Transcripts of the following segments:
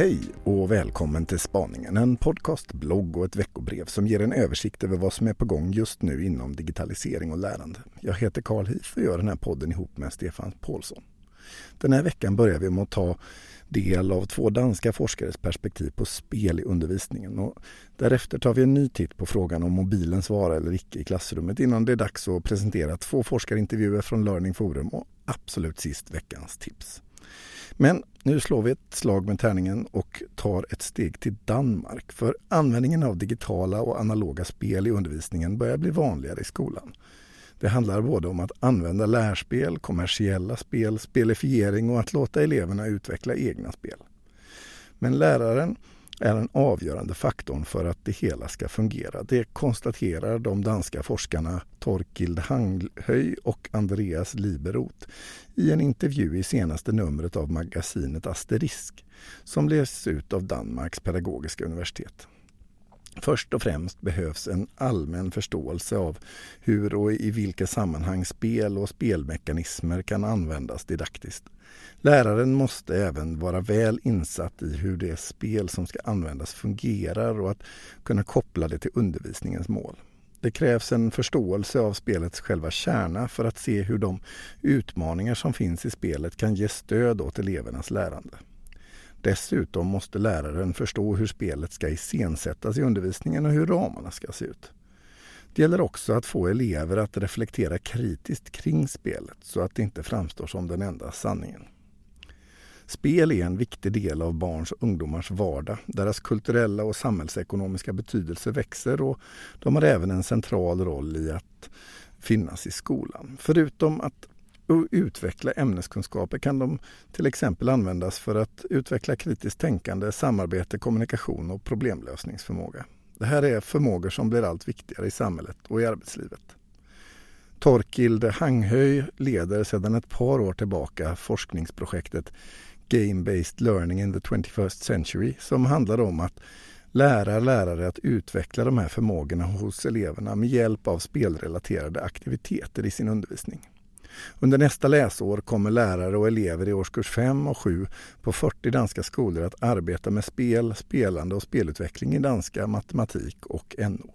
Hej och välkommen till Spaningen, en podcast, blogg och ett veckobrev som ger en översikt över vad som är på gång just nu inom digitalisering och lärande. Jag heter Karl Hif och gör den här podden ihop med Stefan Paulsson. Den här veckan börjar vi med att ta del av två danska forskares perspektiv på spel i undervisningen. Och därefter tar vi en ny titt på frågan om mobilens vara eller icke i klassrummet innan det är dags att presentera två forskarintervjuer från Learning Forum och absolut sist veckans tips. Men nu slår vi ett slag med tärningen och tar ett steg till Danmark. För användningen av digitala och analoga spel i undervisningen börjar bli vanligare i skolan. Det handlar både om att använda lärspel, kommersiella spel, spelifiering och att låta eleverna utveckla egna spel. Men läraren är den avgörande faktorn för att det hela ska fungera. Det konstaterar de danska forskarna Torkild Hanghöj och Andreas Liberoth i en intervju i senaste numret av magasinet Asterisk som läses ut av Danmarks pedagogiska universitet. Först och främst behövs en allmän förståelse av hur och i vilka sammanhang spel och spelmekanismer kan användas didaktiskt. Läraren måste även vara väl insatt i hur det spel som ska användas fungerar och att kunna koppla det till undervisningens mål. Det krävs en förståelse av spelets själva kärna för att se hur de utmaningar som finns i spelet kan ge stöd åt elevernas lärande. Dessutom måste läraren förstå hur spelet ska iscensättas i undervisningen och hur ramarna ska se ut. Det gäller också att få elever att reflektera kritiskt kring spelet så att det inte framstår som den enda sanningen. Spel är en viktig del av barns och ungdomars vardag. Deras kulturella och samhällsekonomiska betydelse växer och de har även en central roll i att finnas i skolan. Förutom att och utveckla ämneskunskaper kan de till exempel användas för att utveckla kritiskt tänkande, samarbete, kommunikation och problemlösningsförmåga. Det här är förmågor som blir allt viktigare i samhället och i arbetslivet. Torkild Hanghöj leder sedan ett par år tillbaka forskningsprojektet Game-Based Learning in the 21st Century som handlar om att lära lärare att utveckla de här förmågorna hos eleverna med hjälp av spelrelaterade aktiviteter i sin undervisning. Under nästa läsår kommer lärare och elever i årskurs 5 och 7 på 40 danska skolor att arbeta med spel, spelande och spelutveckling i danska, matematik och NO.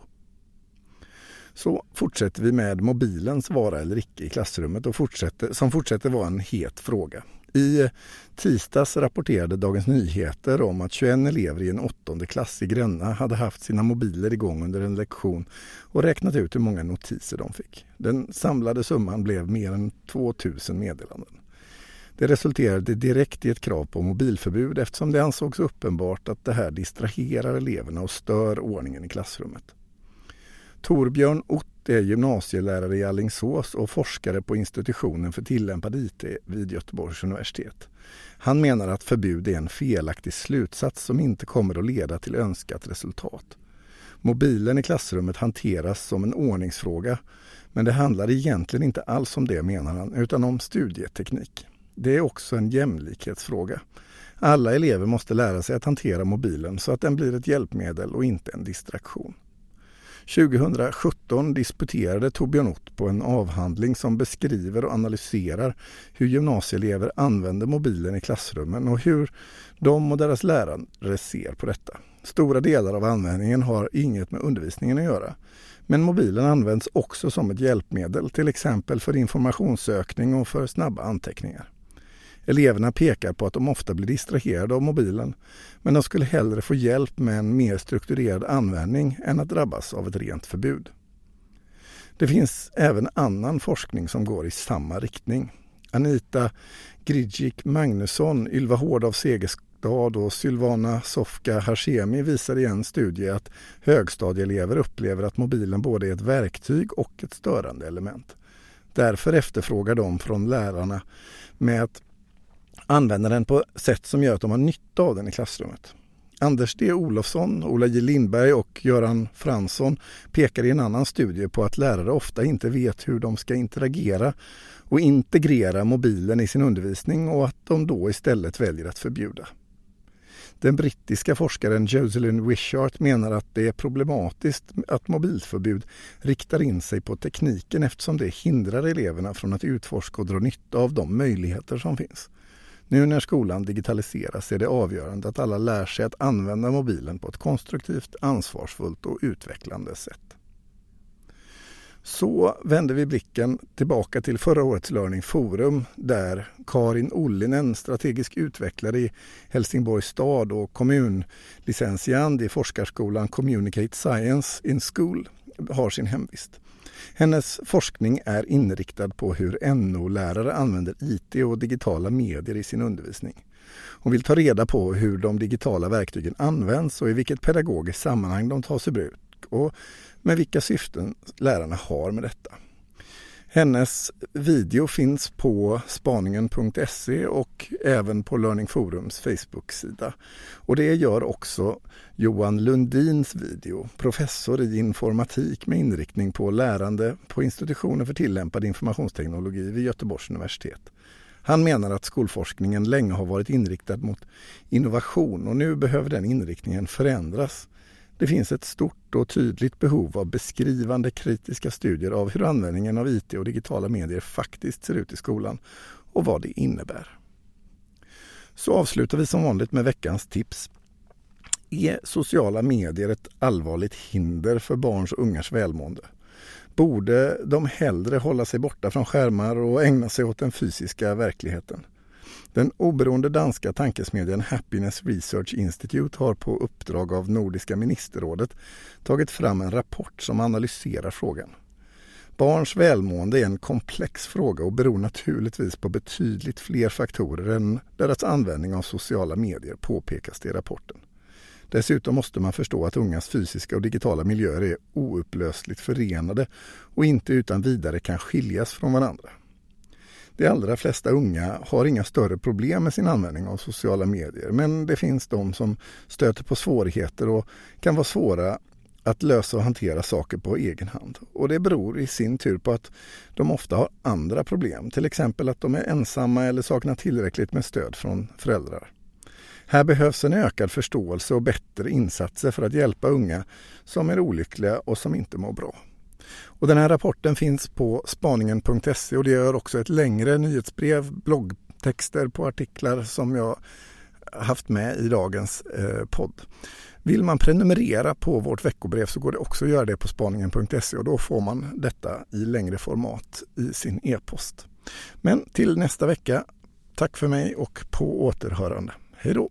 Så fortsätter vi med mobilens vara eller icke i klassrummet och fortsätter, som fortsätter vara en het fråga. I tisdags rapporterade Dagens Nyheter om att 21 elever i en åttonde klass i Gränna hade haft sina mobiler igång under en lektion och räknat ut hur många notiser de fick. Den samlade summan blev mer än 2000 meddelanden. Det resulterade direkt i ett krav på mobilförbud eftersom det ansågs uppenbart att det här distraherar eleverna och stör ordningen i klassrummet. Torbjörn Ott är gymnasielärare i Allingsås och forskare på institutionen för tillämpad IT vid Göteborgs universitet. Han menar att förbud är en felaktig slutsats som inte kommer att leda till önskat resultat. Mobilen i klassrummet hanteras som en ordningsfråga men det handlar egentligen inte alls om det menar han utan om studieteknik. Det är också en jämlikhetsfråga. Alla elever måste lära sig att hantera mobilen så att den blir ett hjälpmedel och inte en distraktion. 2017 disputerade Torbjörn Ott på en avhandling som beskriver och analyserar hur gymnasieelever använder mobilen i klassrummen och hur de och deras lärare ser på detta. Stora delar av användningen har inget med undervisningen att göra. Men mobilen används också som ett hjälpmedel, till exempel för informationssökning och för snabba anteckningar. Eleverna pekar på att de ofta blir distraherade av mobilen men de skulle hellre få hjälp med en mer strukturerad användning än att drabbas av ett rent förbud. Det finns även annan forskning som går i samma riktning. Anita Gridjik Magnusson, Ylva Hård av Segerstad och Sylvana Sofka Hashemi visar i en studie att högstadieelever upplever att mobilen både är ett verktyg och ett störande element. Därför efterfrågar de från lärarna med att använda den på sätt som gör att de har nytta av den i klassrummet. Anders D Olofsson, Ola J Lindberg och Göran Fransson pekar i en annan studie på att lärare ofta inte vet hur de ska interagera och integrera mobilen i sin undervisning och att de då istället väljer att förbjuda. Den brittiska forskaren Jocelyn Wishart menar att det är problematiskt att mobilförbud riktar in sig på tekniken eftersom det hindrar eleverna från att utforska och dra nytta av de möjligheter som finns. Nu när skolan digitaliseras är det avgörande att alla lär sig att använda mobilen på ett konstruktivt, ansvarsfullt och utvecklande sätt. Så vänder vi blicken tillbaka till förra årets Learning Forum där Karin Ollinen, strategisk utvecklare i Helsingborgs stad och kommunlicentiand i forskarskolan Communicate Science in School har sin hemvist. Hennes forskning är inriktad på hur NO-lärare använder IT och digitala medier i sin undervisning. Hon vill ta reda på hur de digitala verktygen används och i vilket pedagogiskt sammanhang de tas i bruk och med vilka syften lärarna har med detta. Hennes video finns på spaningen.se och även på Learning Forums Facebook-sida. Och det gör också Johan Lundins video, professor i informatik med inriktning på lärande på institutionen för tillämpad informationsteknologi vid Göteborgs universitet. Han menar att skolforskningen länge har varit inriktad mot innovation och nu behöver den inriktningen förändras det finns ett stort och tydligt behov av beskrivande kritiska studier av hur användningen av IT och digitala medier faktiskt ser ut i skolan och vad det innebär. Så avslutar vi som vanligt med veckans tips. Är sociala medier ett allvarligt hinder för barns och ungas välmående? Borde de hellre hålla sig borta från skärmar och ägna sig åt den fysiska verkligheten? Den oberoende danska tankesmedjan Happiness Research Institute har på uppdrag av Nordiska ministerrådet tagit fram en rapport som analyserar frågan. Barns välmående är en komplex fråga och beror naturligtvis på betydligt fler faktorer än deras användning av sociala medier, påpekas det i rapporten. Dessutom måste man förstå att ungas fysiska och digitala miljöer är oupplösligt förenade och inte utan vidare kan skiljas från varandra. De allra flesta unga har inga större problem med sin användning av sociala medier men det finns de som stöter på svårigheter och kan vara svåra att lösa och hantera saker på egen hand. Och det beror i sin tur på att de ofta har andra problem, till exempel att de är ensamma eller saknar tillräckligt med stöd från föräldrar. Här behövs en ökad förståelse och bättre insatser för att hjälpa unga som är olyckliga och som inte mår bra. Och den här rapporten finns på spaningen.se och det gör också ett längre nyhetsbrev, bloggtexter på artiklar som jag haft med i dagens eh, podd. Vill man prenumerera på vårt veckobrev så går det också att göra det på spaningen.se och då får man detta i längre format i sin e-post. Men till nästa vecka, tack för mig och på återhörande. Hej då!